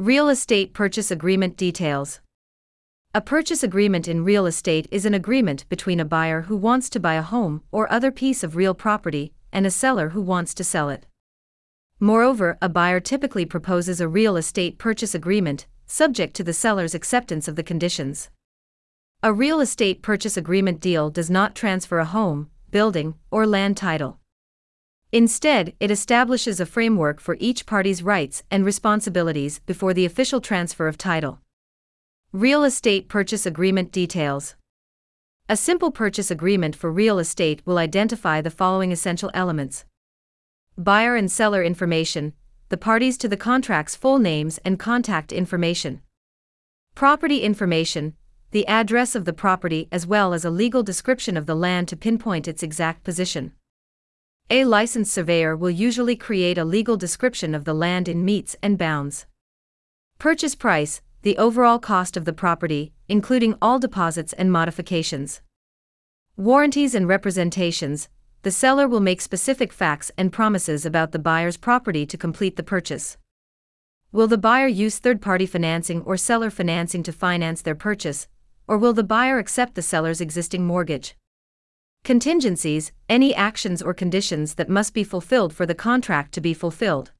Real estate purchase agreement details. A purchase agreement in real estate is an agreement between a buyer who wants to buy a home or other piece of real property and a seller who wants to sell it. Moreover, a buyer typically proposes a real estate purchase agreement, subject to the seller's acceptance of the conditions. A real estate purchase agreement deal does not transfer a home, building, or land title. Instead, it establishes a framework for each party's rights and responsibilities before the official transfer of title. Real estate purchase agreement details. A simple purchase agreement for real estate will identify the following essential elements buyer and seller information, the parties to the contract's full names and contact information, property information, the address of the property as well as a legal description of the land to pinpoint its exact position. A licensed surveyor will usually create a legal description of the land in metes and bounds. Purchase price, the overall cost of the property, including all deposits and modifications. Warranties and representations the seller will make specific facts and promises about the buyer's property to complete the purchase. Will the buyer use third party financing or seller financing to finance their purchase, or will the buyer accept the seller's existing mortgage? Contingencies any actions or conditions that must be fulfilled for the contract to be fulfilled.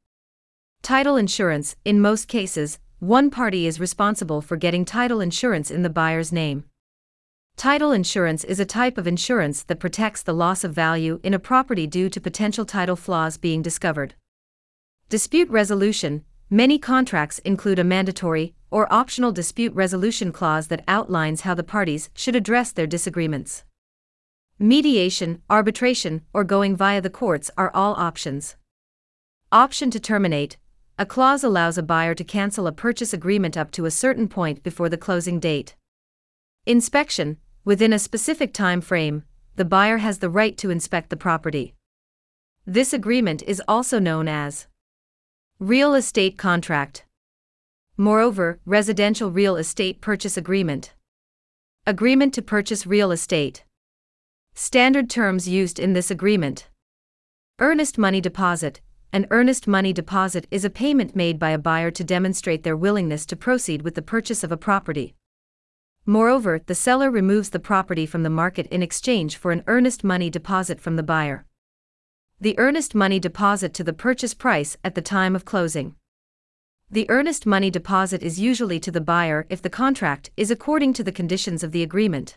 Title insurance in most cases, one party is responsible for getting title insurance in the buyer's name. Title insurance is a type of insurance that protects the loss of value in a property due to potential title flaws being discovered. Dispute resolution Many contracts include a mandatory or optional dispute resolution clause that outlines how the parties should address their disagreements. Mediation, arbitration, or going via the courts are all options. Option to terminate a clause allows a buyer to cancel a purchase agreement up to a certain point before the closing date. Inspection Within a specific time frame, the buyer has the right to inspect the property. This agreement is also known as Real Estate Contract. Moreover, Residential Real Estate Purchase Agreement. Agreement to purchase real estate. Standard terms used in this agreement. Earnest money deposit an earnest money deposit is a payment made by a buyer to demonstrate their willingness to proceed with the purchase of a property. Moreover, the seller removes the property from the market in exchange for an earnest money deposit from the buyer. The earnest money deposit to the purchase price at the time of closing. The earnest money deposit is usually to the buyer if the contract is according to the conditions of the agreement.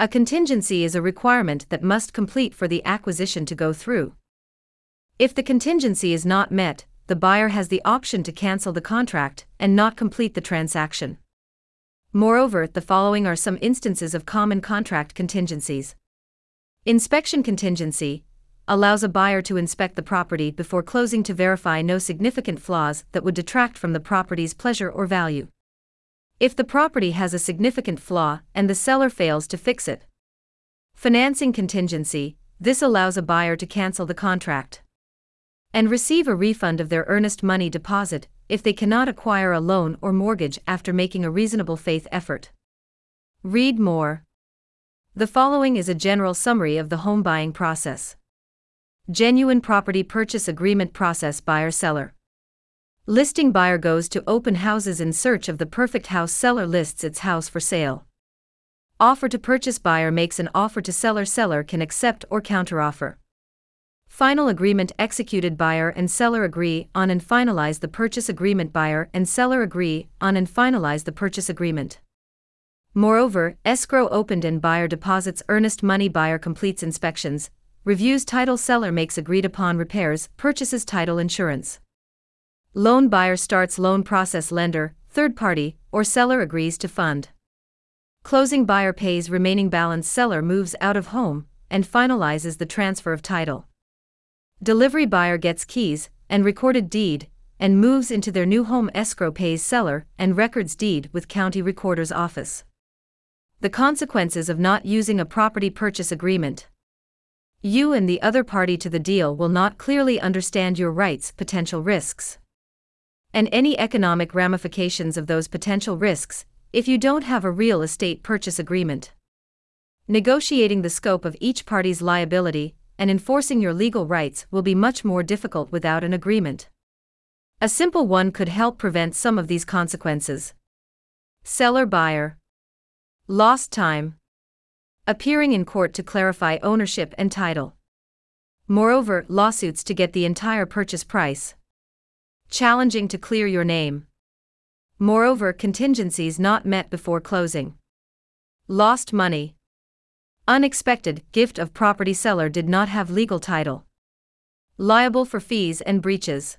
A contingency is a requirement that must complete for the acquisition to go through. If the contingency is not met, the buyer has the option to cancel the contract and not complete the transaction. Moreover, the following are some instances of common contract contingencies. Inspection contingency allows a buyer to inspect the property before closing to verify no significant flaws that would detract from the property's pleasure or value. If the property has a significant flaw and the seller fails to fix it. Financing contingency this allows a buyer to cancel the contract and receive a refund of their earnest money deposit if they cannot acquire a loan or mortgage after making a reasonable faith effort. Read more. The following is a general summary of the home buying process. Genuine property purchase agreement process buyer seller. Listing buyer goes to open houses in search of the perfect house seller lists its house for sale. Offer to purchase buyer makes an offer to seller seller can accept or counteroffer. Final agreement executed buyer and seller agree on and finalize the purchase agreement buyer and seller agree on and finalize the purchase agreement. Moreover, escrow opened and buyer deposits earnest money buyer completes inspections, reviews title seller makes agreed upon repairs, purchases title insurance. Loan buyer starts loan process lender, third party, or seller agrees to fund. Closing buyer pays remaining balance seller moves out of home and finalizes the transfer of title. Delivery buyer gets keys and recorded deed and moves into their new home escrow pays seller and records deed with county recorder's office. The consequences of not using a property purchase agreement. You and the other party to the deal will not clearly understand your rights, potential risks, and any economic ramifications of those potential risks if you don't have a real estate purchase agreement. Negotiating the scope of each party's liability and enforcing your legal rights will be much more difficult without an agreement. A simple one could help prevent some of these consequences. Seller buyer. Lost time. Appearing in court to clarify ownership and title. Moreover, lawsuits to get the entire purchase price. Challenging to clear your name. Moreover, contingencies not met before closing. Lost money. Unexpected gift of property seller did not have legal title. Liable for fees and breaches.